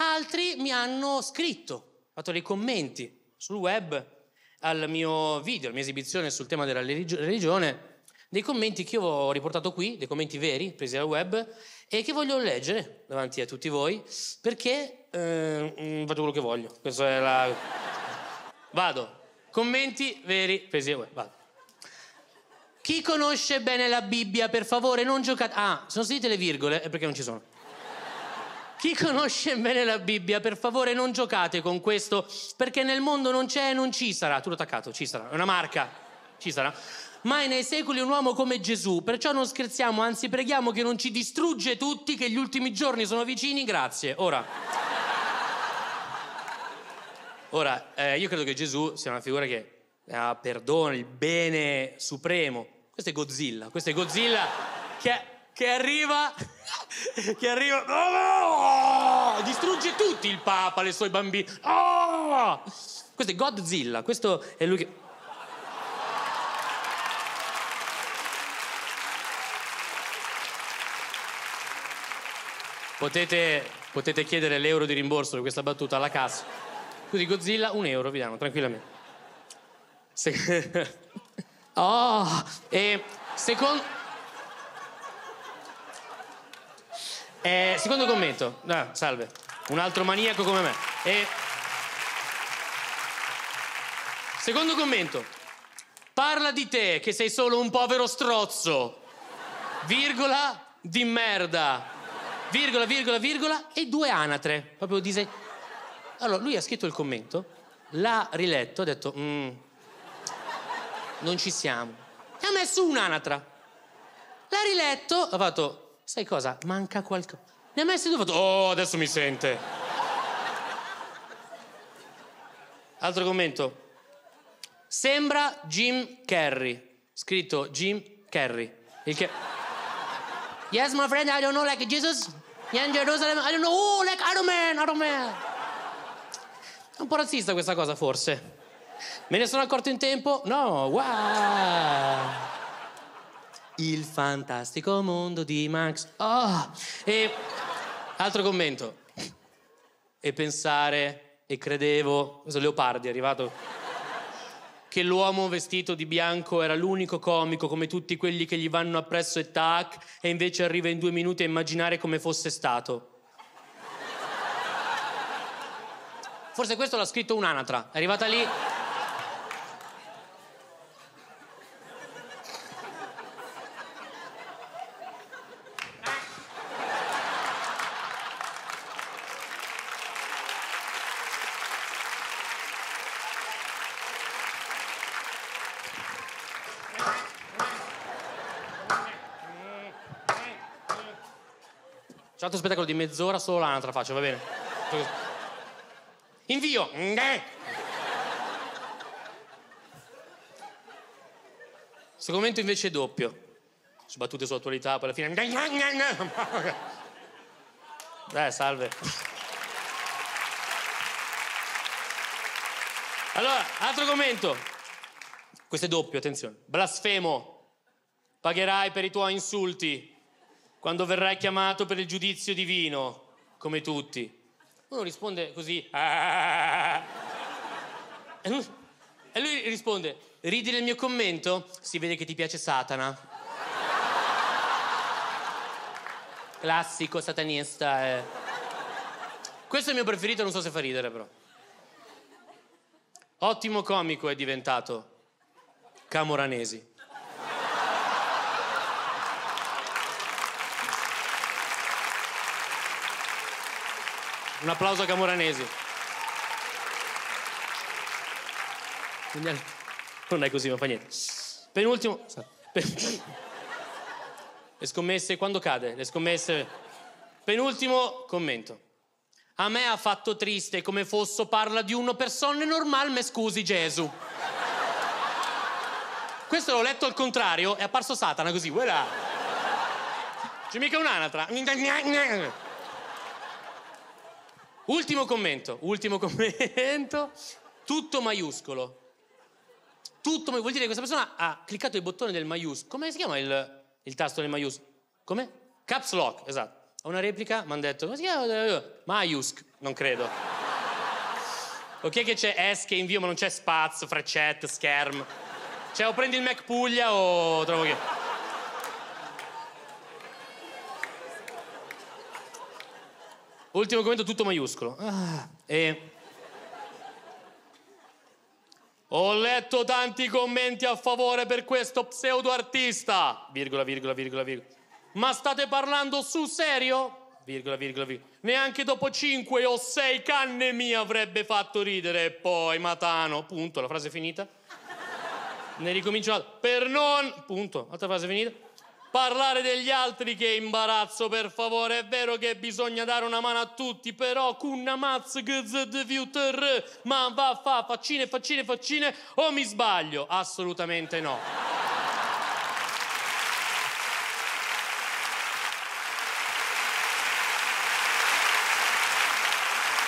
Altri mi hanno scritto, fatto dei commenti sul web al mio video, alla mia esibizione sul tema della religione, dei commenti che io ho riportato qui, dei commenti veri presi dal web e che voglio leggere davanti a tutti voi perché eh, faccio quello che voglio. La... Vado. Commenti veri presi dal web. Vado. Chi conosce bene la Bibbia, per favore, non giocate. Ah, sono sentite le virgole? È perché non ci sono. Chi conosce bene la Bibbia, per favore, non giocate con questo, perché nel mondo non c'è e non ci sarà. Tutto attaccato, ci sarà. È una marca. Ci sarà mai nei secoli un uomo come Gesù, perciò non scherziamo, anzi preghiamo che non ci distrugge tutti, che gli ultimi giorni sono vicini, grazie. Ora, ora eh, io credo che Gesù sia una figura che ha perdono, il bene supremo. Questo è Godzilla, questo è Godzilla che, che arriva, che arriva, oh, distrugge tutti, il Papa, le sue bambine. Oh! Questo è Godzilla, questo è lui che... Potete, potete chiedere l'euro di rimborso di questa battuta alla cassa. Così Godzilla un euro vi danno tranquillamente. Se... oh, e secondo... Eh, secondo commento. Ah, salve. Un altro maniaco come me. E... Secondo commento. Parla di te che sei solo un povero strozzo. Virgola di merda virgola, virgola, virgola e due anatre. Proprio disegno. Allora, lui ha scritto il commento, l'ha riletto, ha detto, mm, non ci siamo. E ha messo un'anatra. L'ha riletto, ha fatto, sai cosa? Manca qualcosa. Ne ha messo due, ha fatto, oh, adesso mi sente. Altro commento. Sembra Jim Carrey. Scritto Jim Carrey. Il che... Yes, my friend, I don't know, like Jesus. In Jerusalem, I don't know, oh, like Iron Man, Iron Man. È un po' razzista questa cosa, forse. Me ne sono accorto in tempo? No, wow. Il fantastico mondo di Max. Oh. E altro commento. E pensare, e credevo, questo Leopardi è arrivato che l'uomo vestito di bianco era l'unico comico come tutti quelli che gli vanno appresso e tac, e invece arriva in due minuti a immaginare come fosse stato. Forse questo l'ha scritto un'anatra, è arrivata lì C'è un altro spettacolo di mezz'ora, solo l'anatra faccio, va bene? Invio! Questo commento invece è doppio. Su battute sull'attualità, poi alla fine. Beh, salve. Allora, altro commento. Questo è doppio, attenzione. Blasfemo. Pagherai per i tuoi insulti quando verrai chiamato per il giudizio divino, come tutti. Uno risponde così. Ah. E lui risponde, ridi del mio commento? Si vede che ti piace Satana. Classico satanista. Eh. Questo è il mio preferito, non so se fa ridere però. Ottimo comico è diventato Camoranesi. Un applauso a Camoranesi. Non è così, ma fa niente. Penultimo. Le scommesse, quando cade? Le scommesse. Penultimo commento. A me ha fatto triste come fosso parla di una persona normale, me scusi Gesù. Questo l'ho letto al contrario, è apparso Satana così, voilà. C'è mica un'anatra. Ultimo commento, ultimo commento, tutto maiuscolo. Tutto, vuol dire che questa persona ha cliccato il bottone del maiuscolo. Come si chiama il, il tasto del maiuscolo? Come? Caps lock, esatto. a una replica mi hanno detto, come si chiama? Maiusk, non credo. Ok che c'è S che invio, ma non c'è spazio, freccette, scherm. Cioè o prendi il Mac Puglia o trovo che... Ultimo commento tutto maiuscolo. Ah, e... Ho letto tanti commenti a favore per questo pseudo artista, virgola, virgola, virgola, virgola. Ma state parlando sul serio? Virgola, virgola, virgola. Neanche dopo cinque o sei canne mi avrebbe fatto ridere. E poi, Matano, punto, la frase è finita. Ne ricomincio Per non, punto, altra frase finita. Parlare degli altri che imbarazzo, per favore. È vero che bisogna dare una mano a tutti, però cunna mazz Ma va fa faccine, faccine, faccine o mi sbaglio? Assolutamente no.